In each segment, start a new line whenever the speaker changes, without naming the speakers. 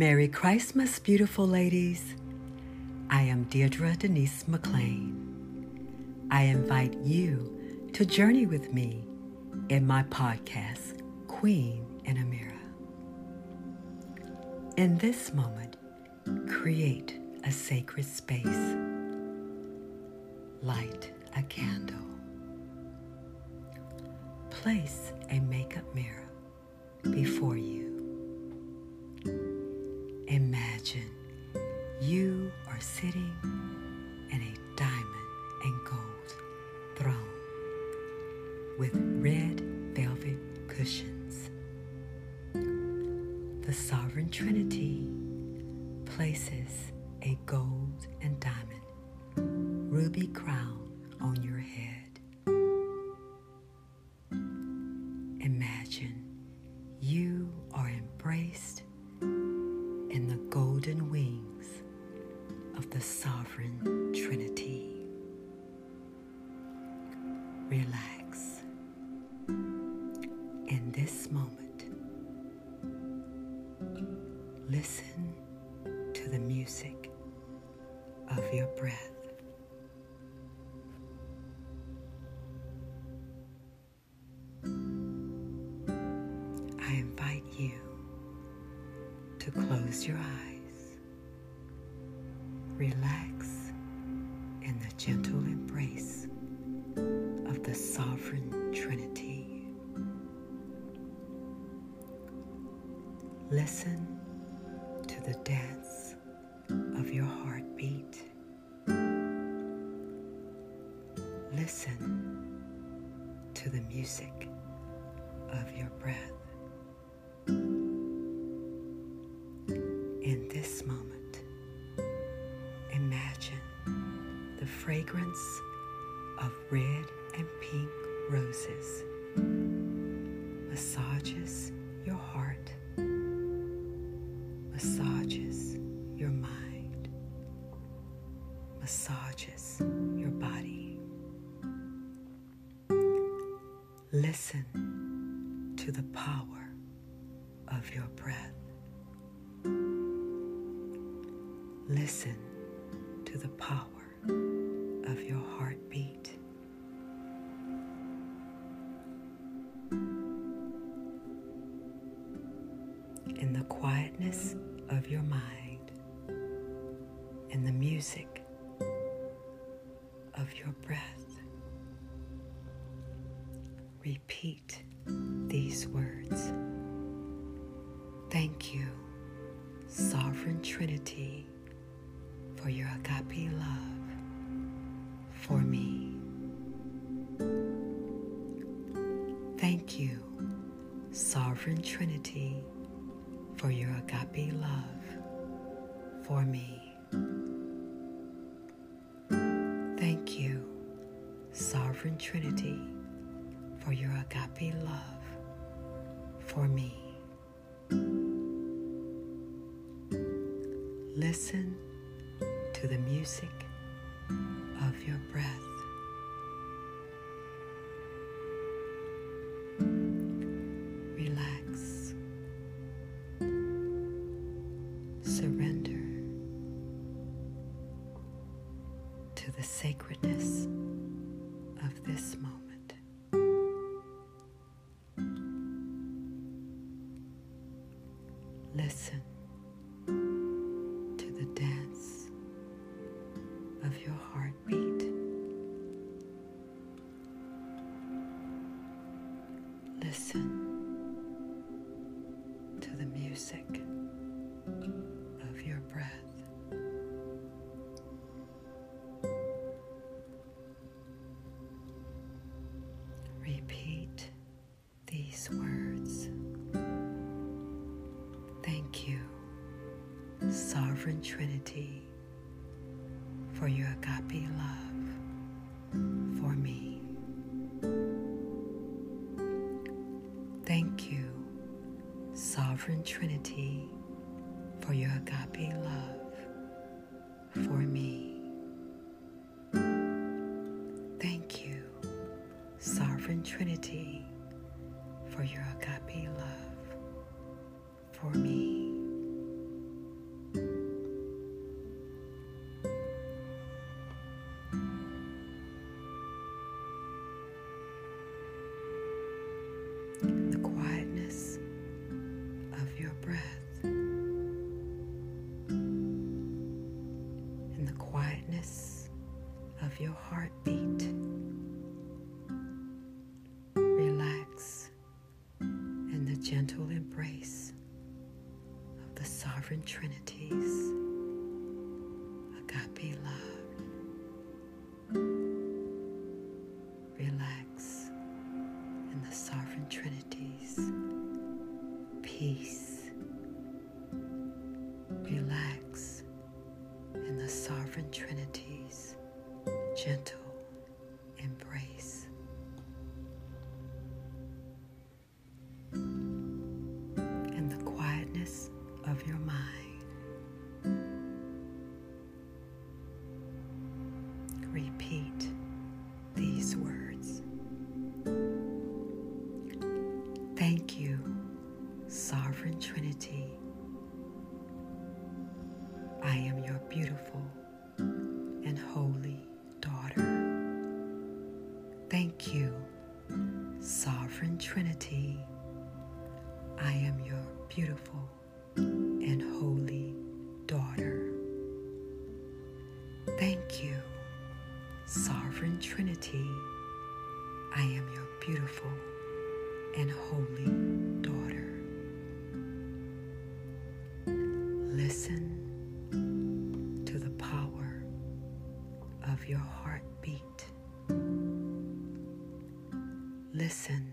Merry Christmas, beautiful ladies. I am Deirdre Denise McClain. I invite you to journey with me in my podcast, Queen in a Mirror. In this moment, create a sacred space. Light a candle. Place a makeup mirror before you. Imagine you are sitting in a diamond and gold throne with I invite you to close your eyes, relax in the gentle embrace of the Sovereign Trinity. Listen to the dance of your heartbeat. Listen to the music this moment, imagine the fragrance of red and pink roses massages your heart, massages your mind, massages your body. Listen to the power of your breath. Listen to the power of your heartbeat. In the quietness of your mind, in the music of your breath, repeat these words. Thank you, Sovereign Trinity, for your agape love for me. Thank you, Sovereign Trinity, for your agape love for me. Sovereign Trinity, for your agape love for me. Thank you, Sovereign Trinity, for your agape love for me. Gentle embrace. In the quietness of your mind, repeat Trinity. I am your beautiful and holy daughter. Thank you, Sovereign Trinity. I am your beautiful and holy daughter. Listen to the power of your heartbeat. Listen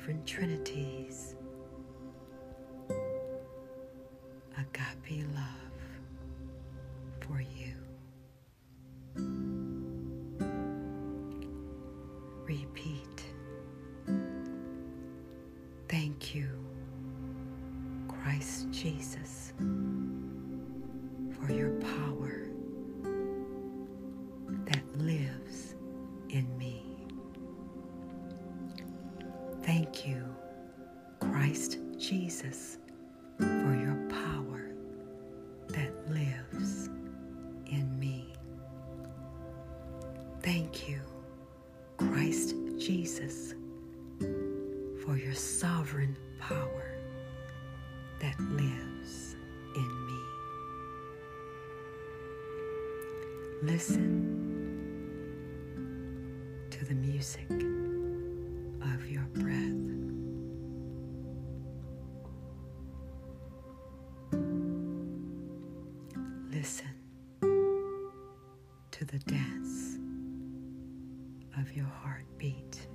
sovereign trinities. Agape love for you. Repeat. Thank you, Christ Jesus, for your power your heartbeat.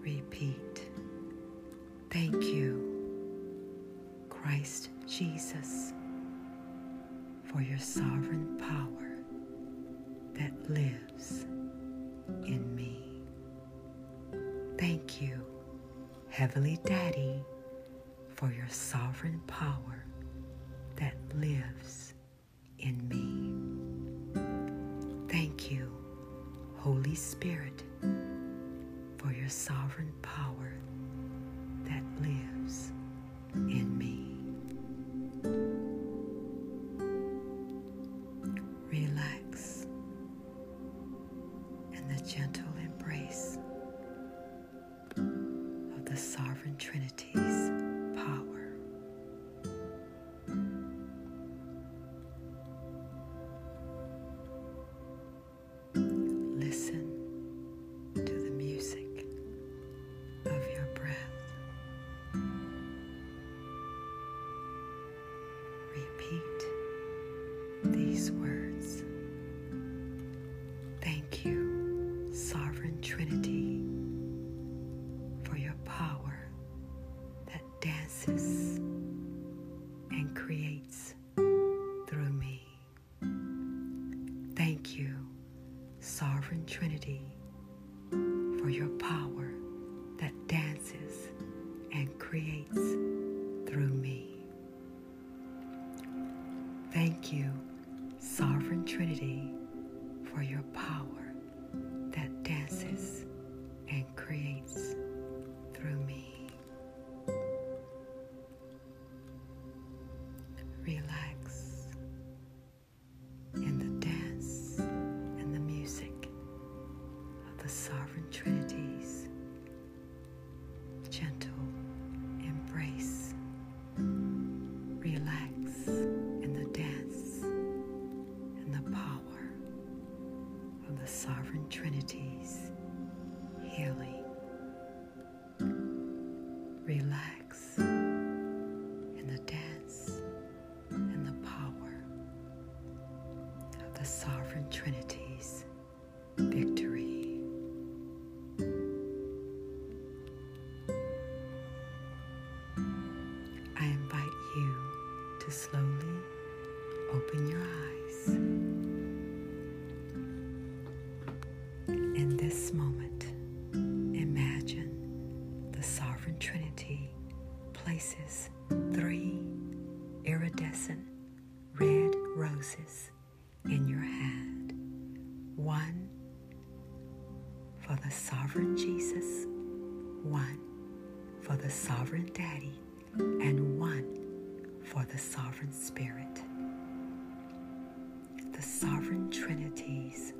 Repeat. Thank you, Christ Jesus, for your sovereign power that lives in me. Thank you, Heavenly Daddy, for your sovereign power Trinity, for your power that dances and creates through me. Thank you, Sovereign Trinity, for your power slowly open your eyes. In this moment, imagine the Sovereign Trinity places three iridescent red roses in your hand. One for the Sovereign Jesus, one for the Sovereign Daddy, and one for the Sovereign Spirit. The Sovereign Trinity's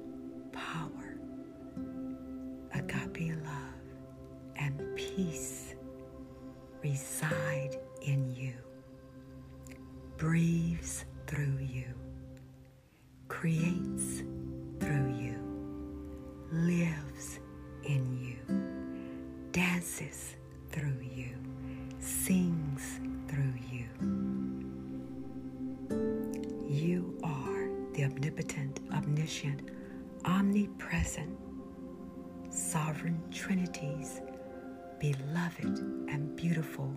omnipotent, omniscient, omnipresent, sovereign trinities, beloved and beautiful,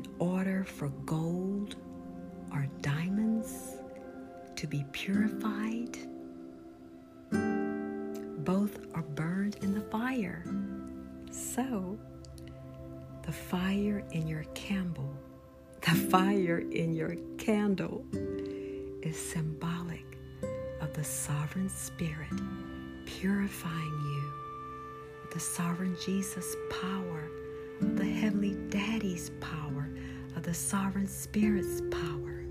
In order for gold or diamonds to be purified, both are burned in the fire. So, the fire in your candle, the fire in your candle is symbolic of the sovereign spirit purifying you, the sovereign Jesus power, the heavenly daddy's power, of the sovereign spirit's power.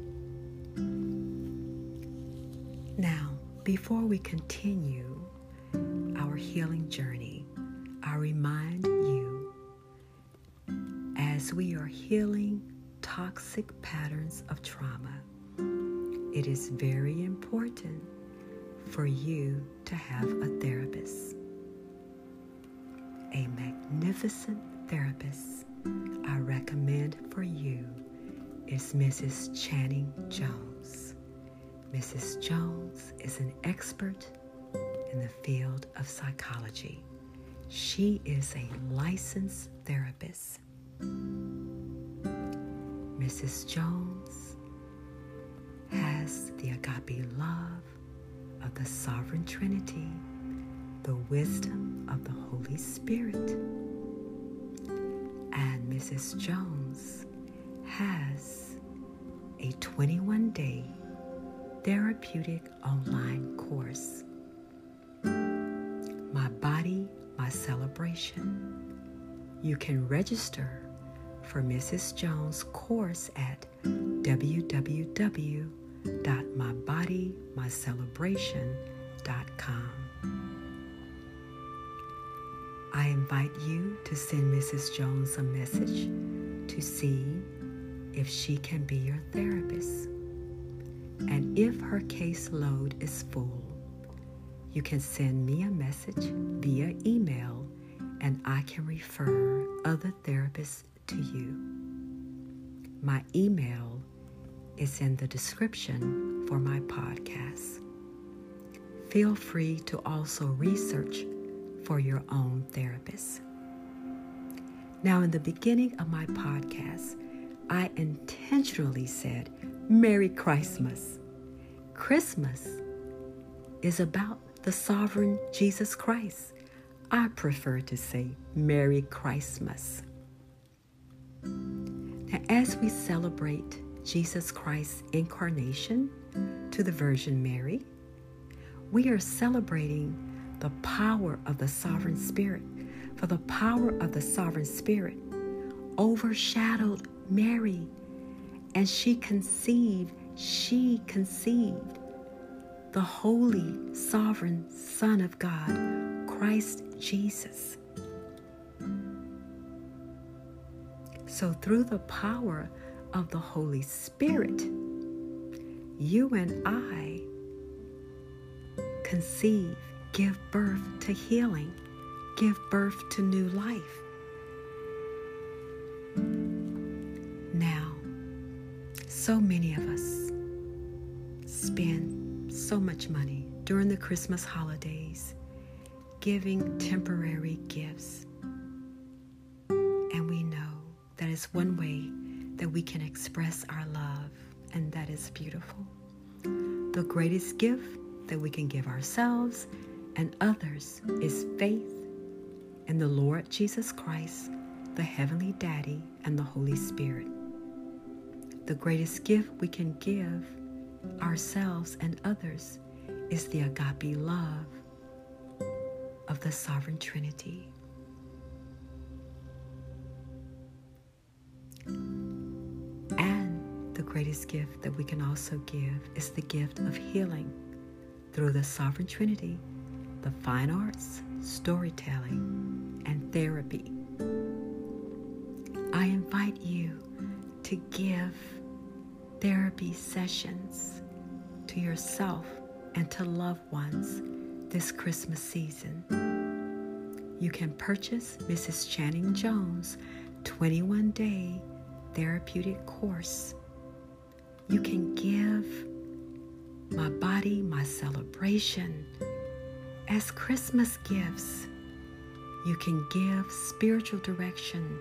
Now, before we continue our healing journey, I remind you as we are healing toxic patterns of trauma, it is very important for you to have a therapist. A magnificent therapist I recommend for you is Mrs. Channing Jones. Mrs. Jones is an expert in the field of psychology. She is a licensed therapist. Mrs. Jones has the agape love of the sovereign Trinity, the wisdom of the Holy Spirit. Mrs. Jones has a 21 day therapeutic online course. My Body, My Celebration. You can register for Mrs. Jones' course at www.mybodymycelebration.com. I invite you to send Mrs. Jones a message to see if she can be your therapist. And if her caseload is full, you can send me a message via email and I can refer other therapists to you. My email is in the description for my podcast. Feel free to also research for your own therapist. Now, in the beginning of my podcast, I intentionally said, Merry Christmas. Christmas is about the sovereign Jesus Christ. I prefer to say Merry Christmas. Now, as we celebrate Jesus Christ's incarnation to the Virgin Mary, we are celebrating the power of the sovereign spirit. For the power of the sovereign spirit overshadowed Mary, and she conceived, she conceived the holy, sovereign Son of God, Christ Jesus. So, through the power of the Holy Spirit, you and I conceive, give birth to healing, give birth to new life. Now, so many of us spend so much money during the Christmas holidays giving temporary gifts. And we know that is one way that we can express our love, and that is beautiful. The greatest gift that we can give ourselves and others is faith in the Lord Jesus Christ, the Heavenly Daddy, and the Holy Spirit. The greatest gift we can give ourselves and others is the agape love of the Sovereign Trinity. And the greatest gift that we can also give is the gift of healing through the Sovereign Trinity, the fine arts, storytelling, and therapy. I invite you to give therapy sessions to yourself and to loved ones this Christmas season. You can purchase Mrs. Channing Jones' 21 day therapeutic course. You can give my body, my celebration as Christmas gifts. You can give spiritual direction,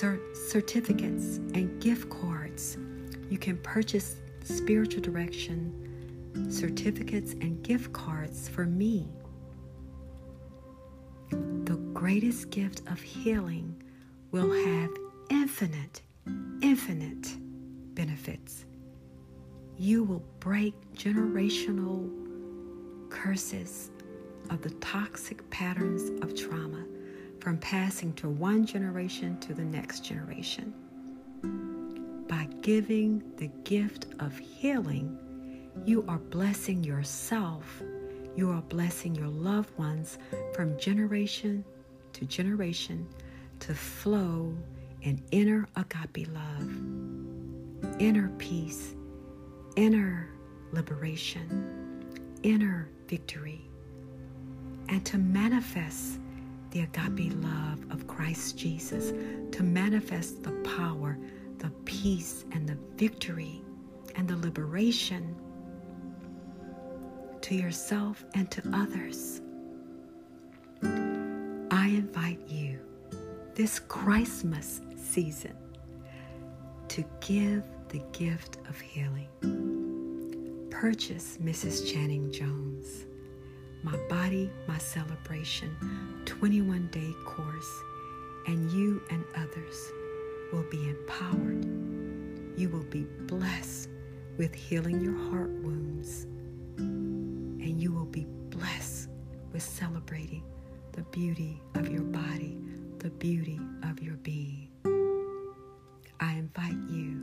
cert- certificates, and gift cards. You can purchase spiritual direction, certificates, and gift cards for me. The greatest gift of healing will have infinite, infinite benefits. You will break generational curses of the toxic patterns of trauma from passing to one generation to the next generation. By giving the gift of healing, you are blessing yourself. You are blessing your loved ones from generation to generation to flow in inner agape love, inner peace, inner liberation, inner victory, and to manifest the agape love of Christ Jesus, to manifest the power, the peace, and the victory and the liberation to yourself and to others. I invite you this Christmas season to give the gift of healing. Purchase Mrs. Channing Jones' my Body, My Celebration 21 day course, and you and others will be empowered. You will be blessed with healing your heart wounds, and you will be blessed with celebrating the beauty of your body, the beauty of your being. I invite you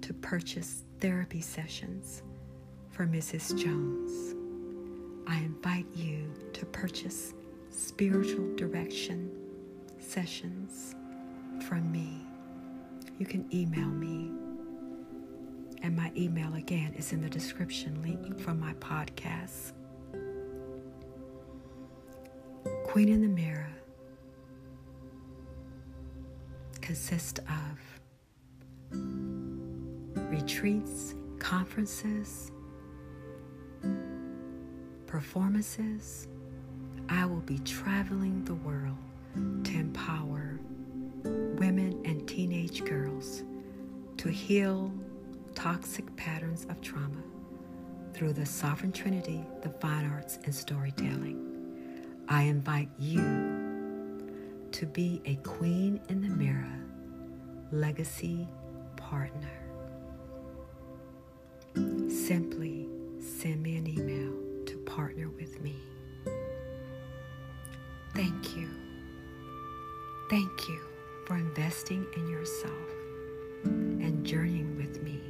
to purchase therapy sessions for Mrs. Jones. I invite you to purchase spiritual direction sessions from me. You can email me. And my email again is in the description link from my podcast. Queen in the Mirror consists of retreats, conferences, performances, I will be traveling the world to empower women and teenage girls to heal toxic patterns of trauma through the Sovereign Trinity, the fine arts, and storytelling. I invite you to be a queen in the mirror legacy partner. Simply send me an email partner with me. Thank you. Thank you for investing in yourself and journeying with me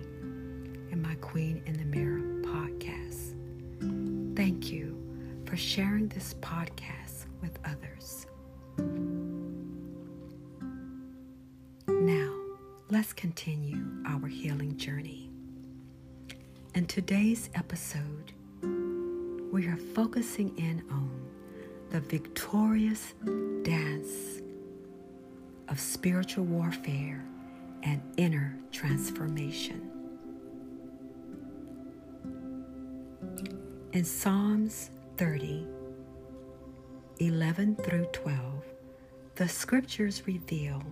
in my Queen in the Mirror podcast. Thank you for sharing this podcast with others. Now, let's continue our healing journey. In today's episode, we are focusing in on the victorious dance of spiritual warfare and inner transformation. In Psalms 30, 11 through 12, the scriptures reveal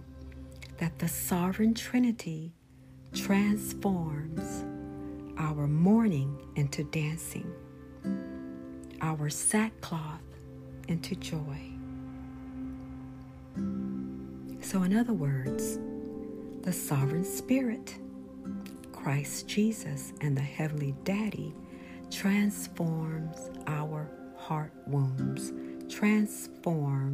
that the sovereign Trinity transforms our mourning into dancing our sackcloth into joy. So, in other words, the sovereign spirit, Christ Jesus, and the heavenly daddy transforms our heart wounds, transforms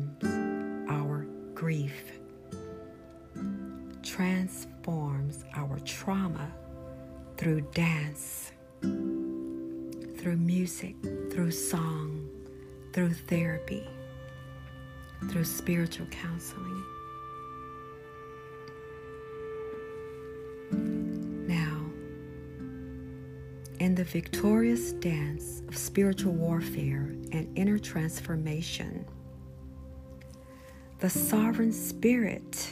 counseling. Now, in the victorious dance of spiritual warfare and inner transformation, the sovereign spirit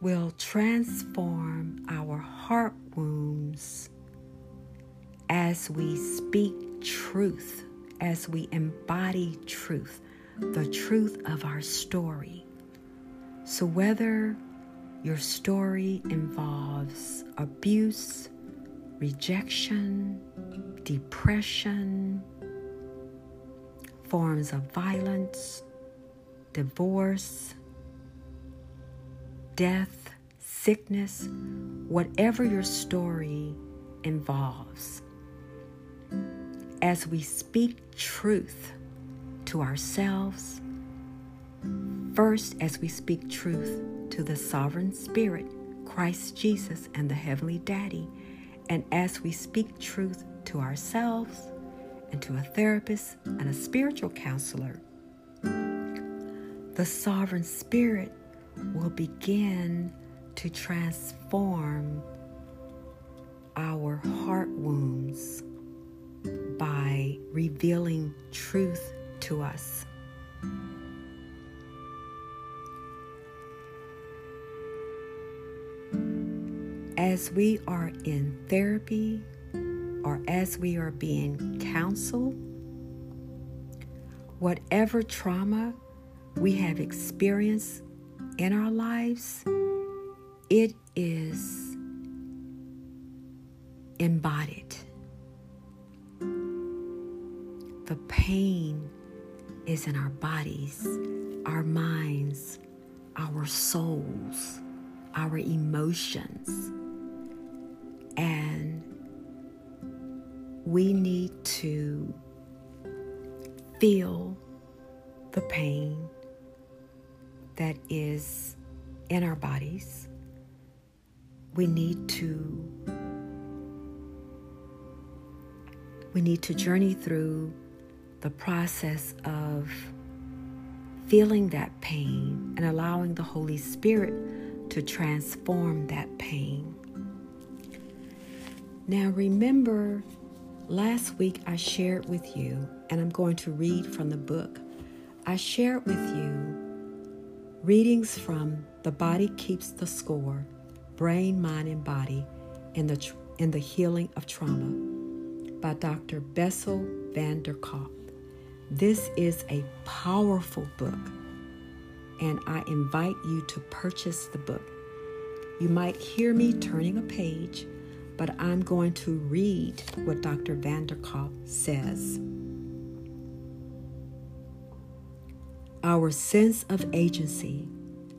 will transform our heart wounds as we speak truth, as we embody truth, the truth of our story. So, whether your story involves abuse, rejection, depression, forms of violence, divorce, death, sickness, whatever your story involves, as we speak truth to ourselves, first as we speak truth to the sovereign spirit, Christ Jesus, and the heavenly daddy, and as we speak truth to ourselves and to a therapist and a spiritual counselor, the sovereign spirit will begin to transform our heart wounds by revealing truth to us. As we are in therapy or as we are being counseled, whatever trauma we have experienced in our lives, it is embodied the pain is in our bodies, our minds, our souls, our emotions. And we need to feel the pain that is in our bodies. We need to we need to journey through the process of feeling that pain and allowing the Holy Spirit to transform that pain. Now, remember, last week I shared with you, and I'm going to read from the book. I shared with you readings from The Body Keeps the Score Brain, Mind, and Body in the, in the Healing of Trauma by Dr. Bessel van der Kolk. This is a powerful book, and I invite you to purchase the book. You might hear me turning a page, but I'm going to read what Dr. van der Kolk says. Our sense of agency,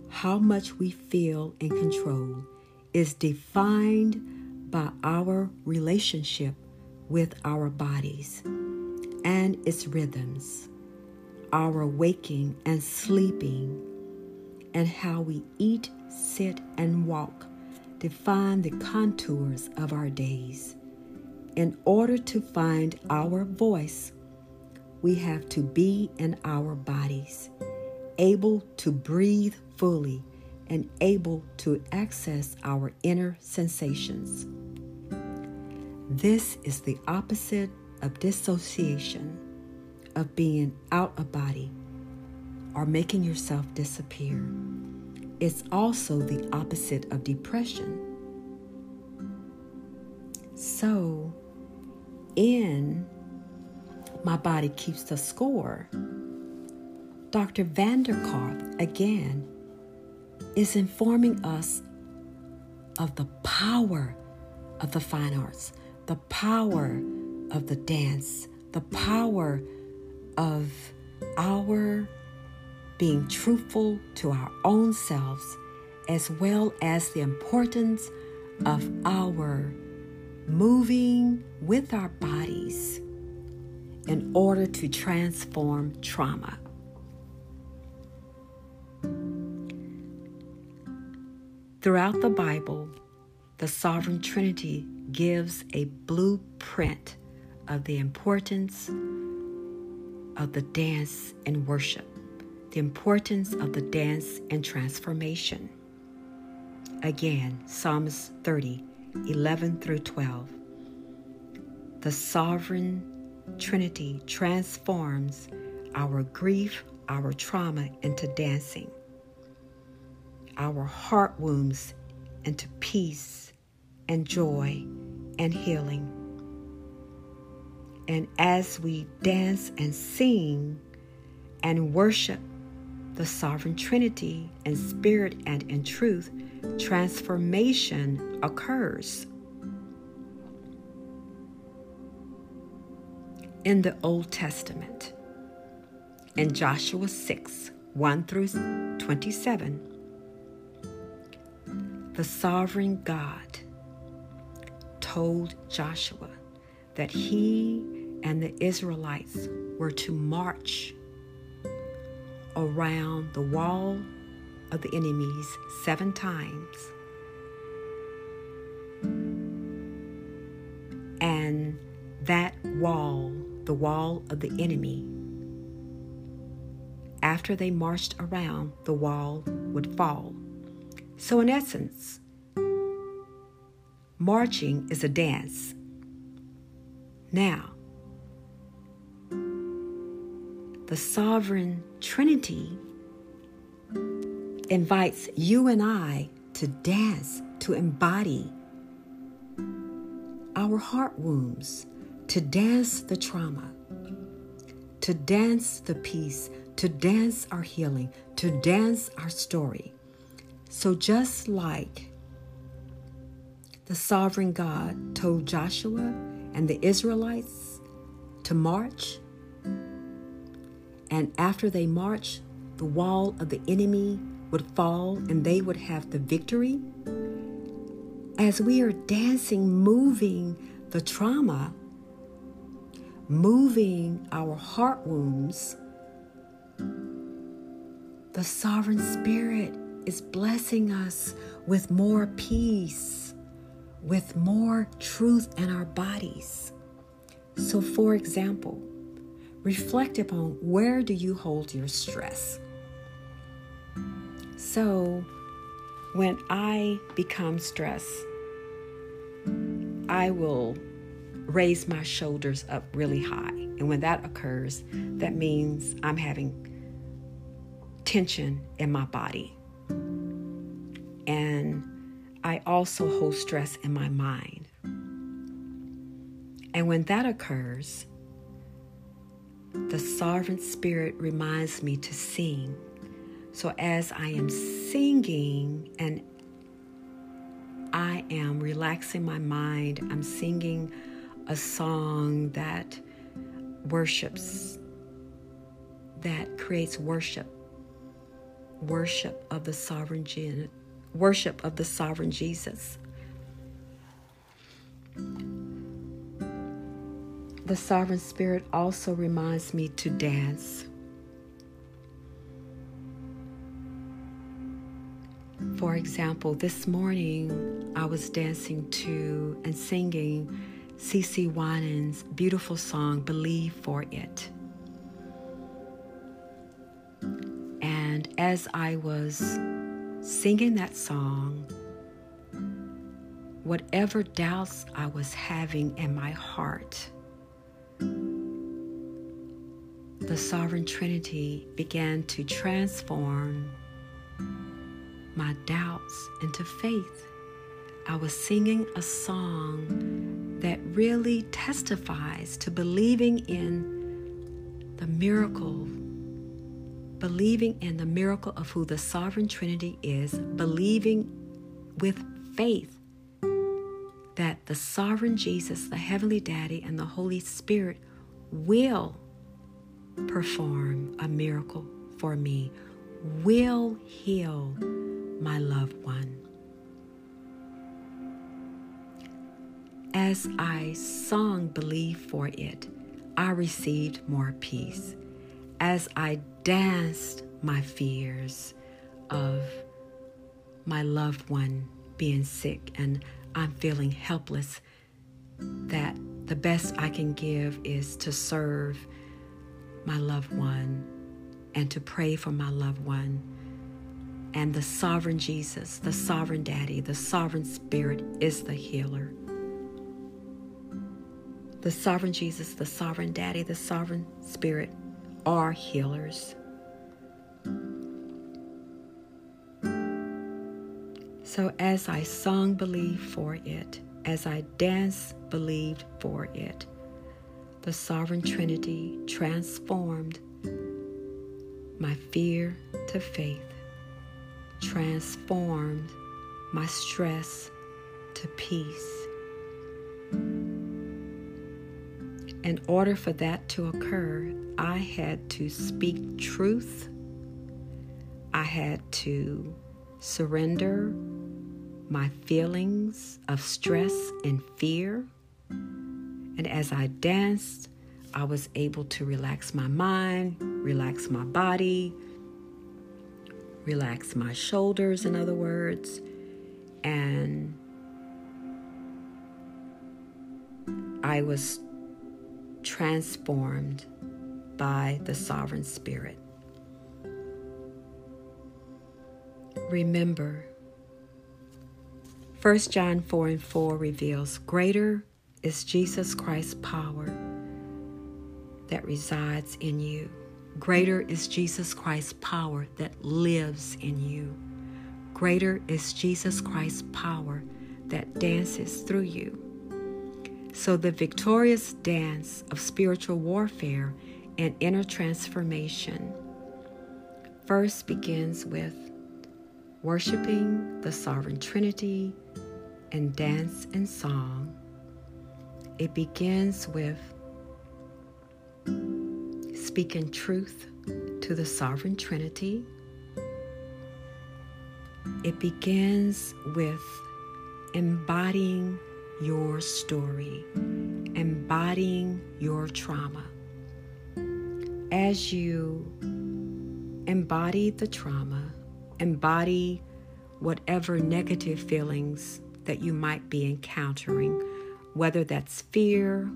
how much we feel in control, is defined by our relationship with our bodies and its rhythms, our waking and sleeping, and how we eat, sit, and walk define the contours of our days. In order to find our voice, we have to be in our bodies, able to breathe fully and able to access our inner sensations. This is the opposite of dissociation, of being out of body, or making yourself disappear. It's also the opposite of depression. So, in My Body Keeps the Score, Dr. van again is informing us of the power of the fine arts, the power of the dance, the power of our being truthful to our own selves, as well as the importance of our moving with our bodies in order to transform trauma. Throughout the Bible, the Sovereign Trinity gives a blueprint of the importance of the dance and worship, the importance of the dance and transformation. Again, Psalms 30, 11 through 12. The sovereign Trinity transforms our grief, our trauma into dancing, our heart wounds into peace and joy and healing and as we dance and sing and worship the sovereign Trinity in spirit and in truth, transformation occurs. In the Old Testament, in Joshua 6 1 through 27, the sovereign God told Joshua that he and the Israelites were to march around the wall of the enemies seven times. And that wall, the wall of the enemy, after they marched around, the wall would fall. So, in essence, marching is a dance. Now, the sovereign Trinity invites you and I to dance, to embody our heart wounds, to dance the trauma, to dance the peace, to dance our healing, to dance our story. So, just like the sovereign God told Joshua and the Israelites to march, And after they marched, the wall of the enemy would fall and they would have the victory. As we are dancing, moving the trauma, moving our heart wounds, the sovereign spirit is blessing us with more peace, with more truth in our bodies. So, for example, reflect upon where do you hold your stress? So, when I become stressed, I will raise my shoulders up really high. And when that occurs, that means I'm having tension in my body. And I also hold stress in my mind. And when that occurs, the sovereign spirit reminds me to sing. So as I am singing and I am relaxing my mind, I'm singing a song that worships, that creates worship, worship of the sovereign, worship of the sovereign Jesus. The sovereign spirit also reminds me to dance. For example, this morning I was dancing to and singing CeCe Winans' beautiful song, Believe for It. And as I was singing that song, whatever doubts I was having in my heart, the Sovereign Trinity began to transform my doubts into faith. I was singing a song that really testifies to believing in the miracle, believing in the miracle of who the Sovereign Trinity is, believing with faith that the Sovereign Jesus, the Heavenly Daddy, and the Holy Spirit will perform a miracle for me, will heal my loved one. As I sung Believe for It, I received more peace. As I danced my fears of my loved one being sick and I'm feeling helpless, that the best I can give is to serve my loved one and to pray for my loved one. And the sovereign Jesus, the sovereign daddy, the sovereign spirit is the healer. The sovereign Jesus, the sovereign daddy, the sovereign spirit are healers. So as I sung Believe for it, as I danced Believed for it, the Sovereign Trinity transformed my fear to faith, transformed my stress to peace. In order for that to occur, I had to speak truth. I had to surrender my feelings of stress and fear. And as I danced, I was able to relax my mind, relax my body, relax my shoulders, in other words, and I was transformed by the Sovereign Spirit. Remember, 1 John 4 and 4 reveals greater is Jesus Christ's power that resides in you. Greater is Jesus Christ's power that lives in you. Greater is Jesus Christ's power that dances through you. So, the victorious dance of spiritual warfare and inner transformation first begins with worshiping the Sovereign Trinity and dance and song. It begins with speaking truth to the sovereign Trinity. It begins with embodying your story, embodying your trauma. As you embody the trauma, embody whatever negative feelings that you might be encountering, whether that's fear,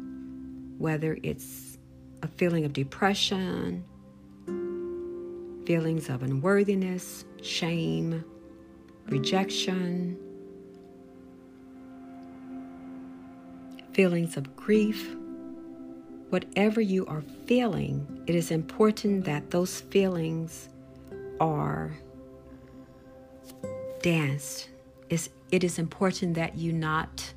whether it's a feeling of depression, feelings of unworthiness, shame, rejection, feelings of grief, whatever you are feeling, it is important that those feelings are danced. it is important that you not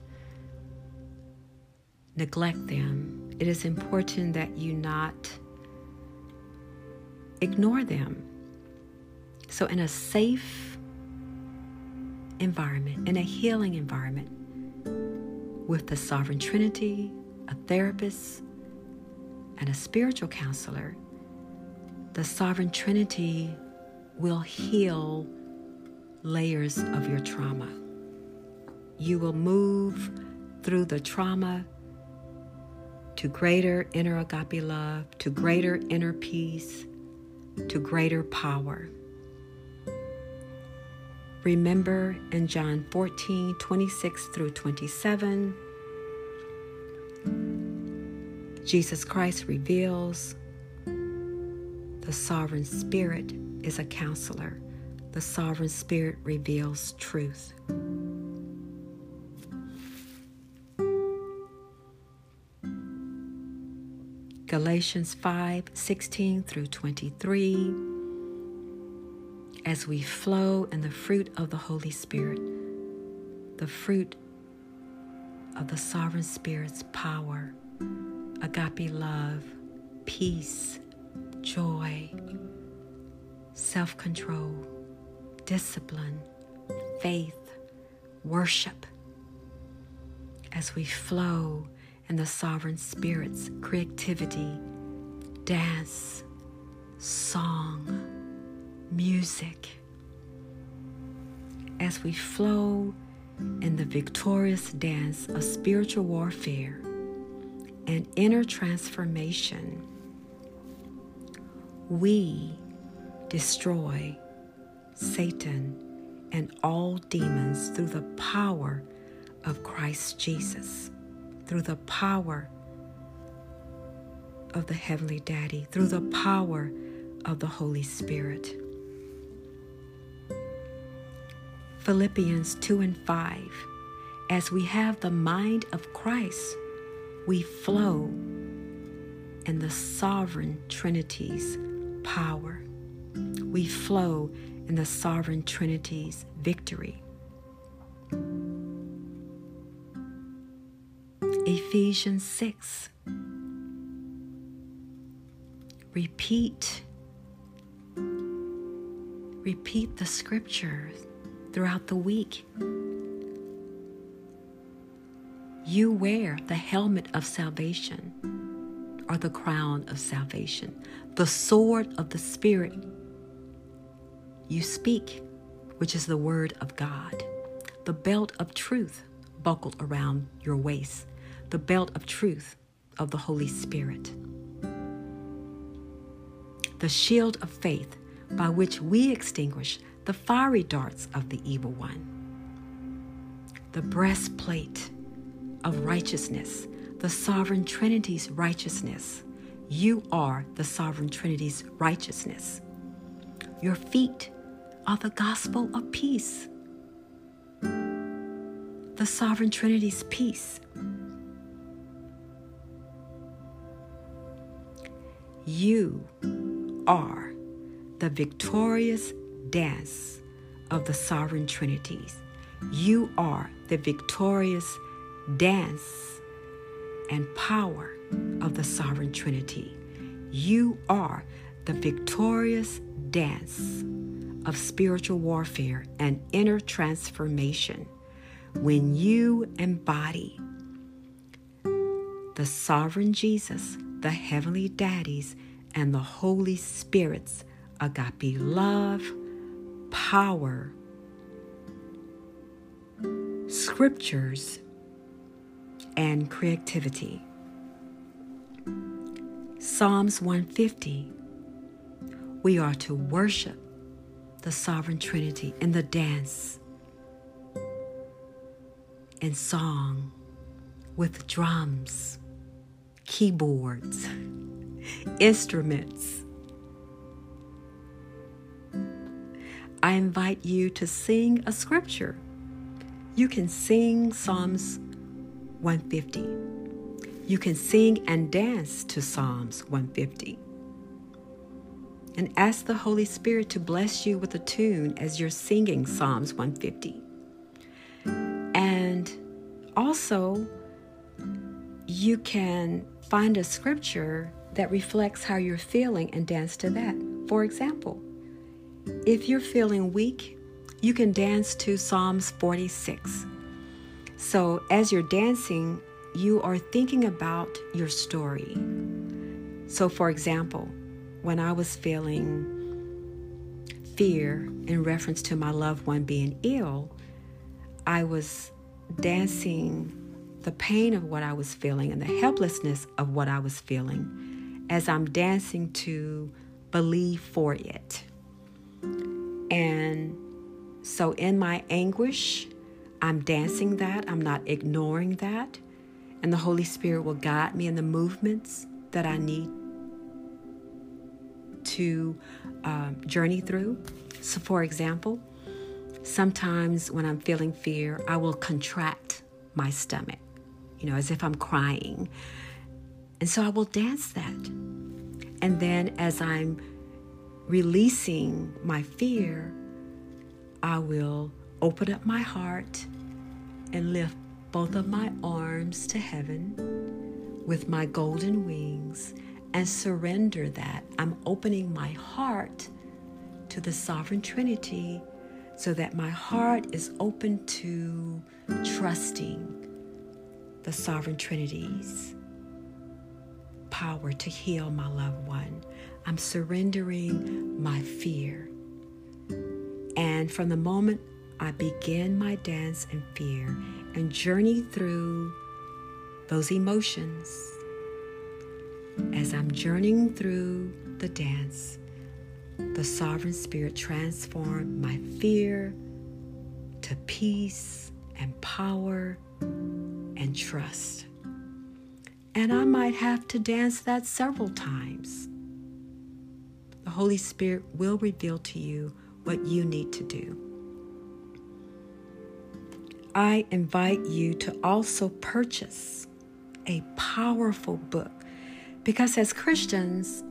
neglect them. It is important that you not ignore them. So, in a safe environment, in a healing environment, with the Sovereign Trinity, a therapist, and a spiritual counselor, the Sovereign Trinity will heal layers of your trauma. You will move through the trauma to greater inner agape love, to greater inner peace, to greater power. Remember in John 14 26 through 27, Jesus Christ reveals the sovereign spirit is a counselor. The sovereign spirit reveals truth. Galatians 5 16 through 23 as we flow in the fruit of the Holy Spirit, the fruit of the sovereign Spirit's power, agape love, peace, joy, self control, discipline, faith, worship. As we flow in the sovereign Spirit's creativity, dance, song, music. As we flow in the victorious dance of spiritual warfare and inner transformation, we destroy Satan and all demons through the power of Christ Jesus, through the power of the Heavenly Daddy, through the power of the Holy Spirit. Philippians 2 and 5. As we have the mind of Christ, we flow in the sovereign Trinity's power. We flow in the sovereign Trinity's victory. Ephesians 6. Repeat. Repeat the scriptures throughout the week. You wear the helmet of salvation or the crown of salvation, the sword of the Spirit. You speak, which is the word of God, the belt of truth buckled around your waist, the belt of truth of the Holy Spirit, the shield of faith by which we extinguish the fiery darts of the evil one, the breastplate of righteousness, the sovereign Trinity's righteousness. You are the sovereign Trinity's righteousness. Your feet are the gospel of peace, the sovereign Trinity's peace. You are the victorious dance of the sovereign trinities. You are the victorious dance and power of the sovereign trinity. You are the victorious dance of spiritual warfare and inner transformation when you embody the sovereign Jesus, the heavenly Daddies, and the Holy Spirit's agape love, power, scriptures, and creativity. Psalms 150 we are to worship the sovereign Trinity in the dance, in song, with drums, keyboards, instruments. I invite you to sing a scripture. You can sing Psalms 150. You can sing and dance to Psalms 150 and ask the Holy Spirit to bless you with a tune as you're singing Psalms 150. And also, you can find a scripture that reflects how you're feeling and dance to that. For example, if you're feeling weak, you can dance to Psalms 46. So, as you're dancing, you are thinking about your story. So, for example, when I was feeling fear in reference to my loved one being ill, I was dancing the pain of what I was feeling and the helplessness of what I was feeling as I'm dancing to believe for it. And so in my anguish, I'm dancing that, I'm not ignoring that. And the Holy Spirit will guide me in the movements that I need to uh, journey through. So, for example, sometimes when I'm feeling fear, I will contract my stomach, you know, as if I'm crying. And so I will dance that. And then as I'm releasing my fear, I will open up my heart and lift both of my arms to heaven with my golden wings and surrender that. I'm opening my heart to the sovereign Trinity so that my heart is open to trusting the sovereign Trinity's power to heal my loved one. I'm surrendering my fear. And from the moment I begin my dance in fear and journey through those emotions, as I'm journeying through the dance, the sovereign spirit transformed my fear to peace and power and trust. And I might have to dance that several times. The Holy Spirit will reveal to you what you need to do. I invite you to also purchase a powerful book because as Christians,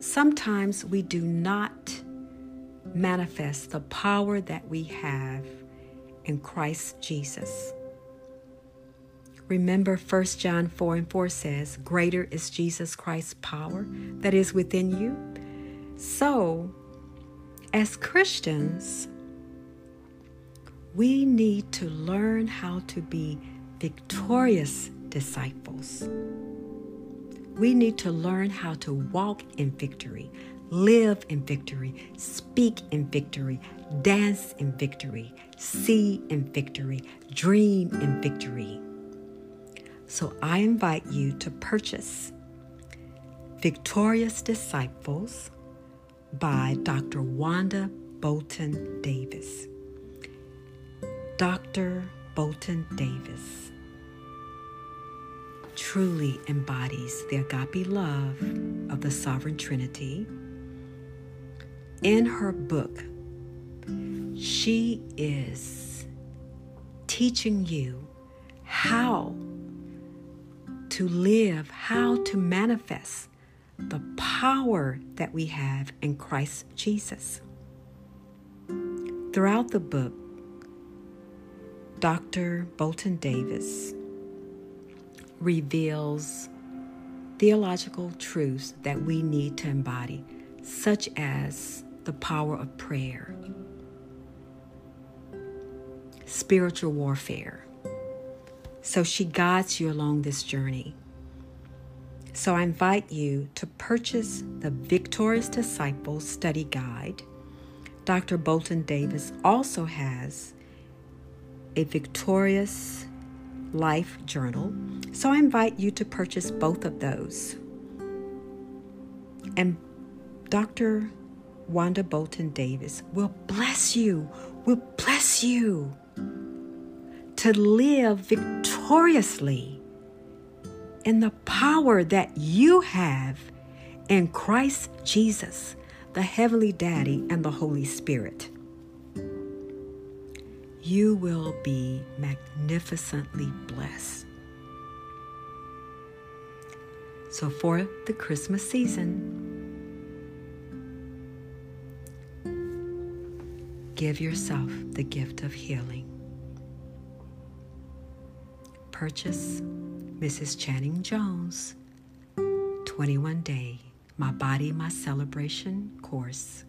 sometimes we do not manifest the power that we have in Christ Jesus. Remember 1 John 4 and 4 says, Greater is Jesus Christ's power that is within you. So, as Christians, we need to learn how to be victorious disciples. We need to learn how to walk in victory, live in victory, speak in victory, dance in victory, see in victory, dream in victory. So I invite you to purchase Victorious Disciples by Dr. Wanda Bolton Davis. Dr. Bolton Davis truly embodies the agape love of the sovereign Trinity. In her book, she is teaching you how to live, how to manifest the power that we have in Christ Jesus. Throughout the book, Dr. Bolton Davis reveals theological truths that we need to embody, such as the power of prayer, spiritual warfare. So she guides you along this journey. So I invite you to purchase the Victorious Disciples Study Guide. Dr. Bolton Davis also has a Victorious Life Journal. So I invite you to purchase both of those. And Dr. Wanda Bolton Davis will bless you, will bless you to live victoriously in the power that you have in Christ Jesus, the Heavenly Daddy, and the Holy Spirit. You will be magnificently blessed. So, for the Christmas season, give yourself the gift of healing. Purchase Mrs. Channing Jones 21 Day My Body, My Celebration course.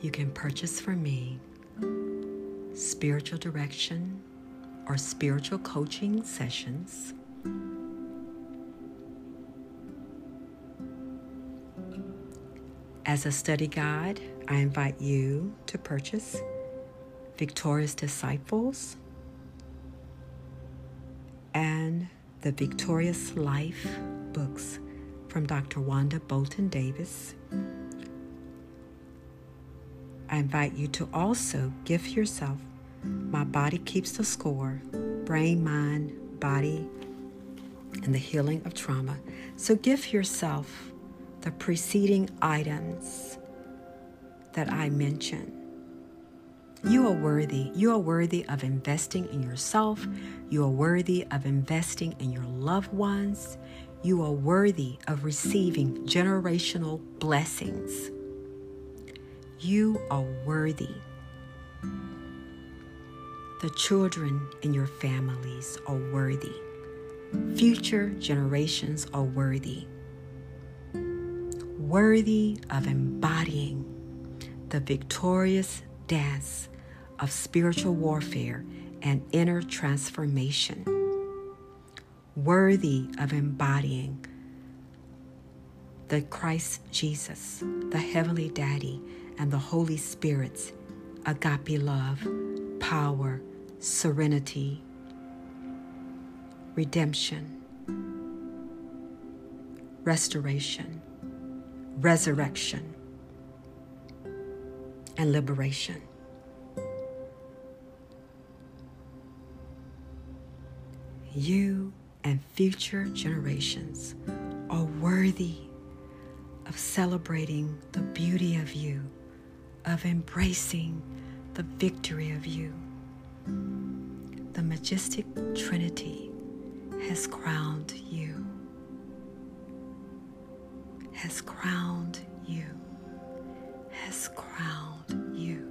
You can purchase from me spiritual direction or spiritual coaching sessions. As a study guide, I invite you to purchase Victorious Disciples and the Victorious Life books from Dr. Wanda Bolton Davis. I invite you to also gift yourself My Body Keeps the Score Brain, Mind, Body, and the Healing of Trauma. So give yourself the preceding items that I mentioned. You are worthy. You are worthy of investing in yourself. You are worthy of investing in your loved ones. You are worthy of receiving generational blessings. You are worthy. The children in your families are worthy. Future generations are worthy. Worthy of embodying the victorious dance of spiritual warfare and inner transformation. Worthy of embodying the Christ Jesus, the Heavenly Daddy, and the Holy Spirit's agape love, power, serenity, redemption, restoration, resurrection, and liberation. You and future generations are worthy of celebrating the beauty of you, of embracing the victory of you. The majestic Trinity has crowned you, has crowned you, has crowned you.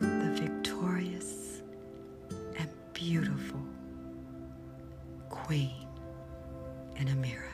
The victorious and beautiful Queen in a mirror.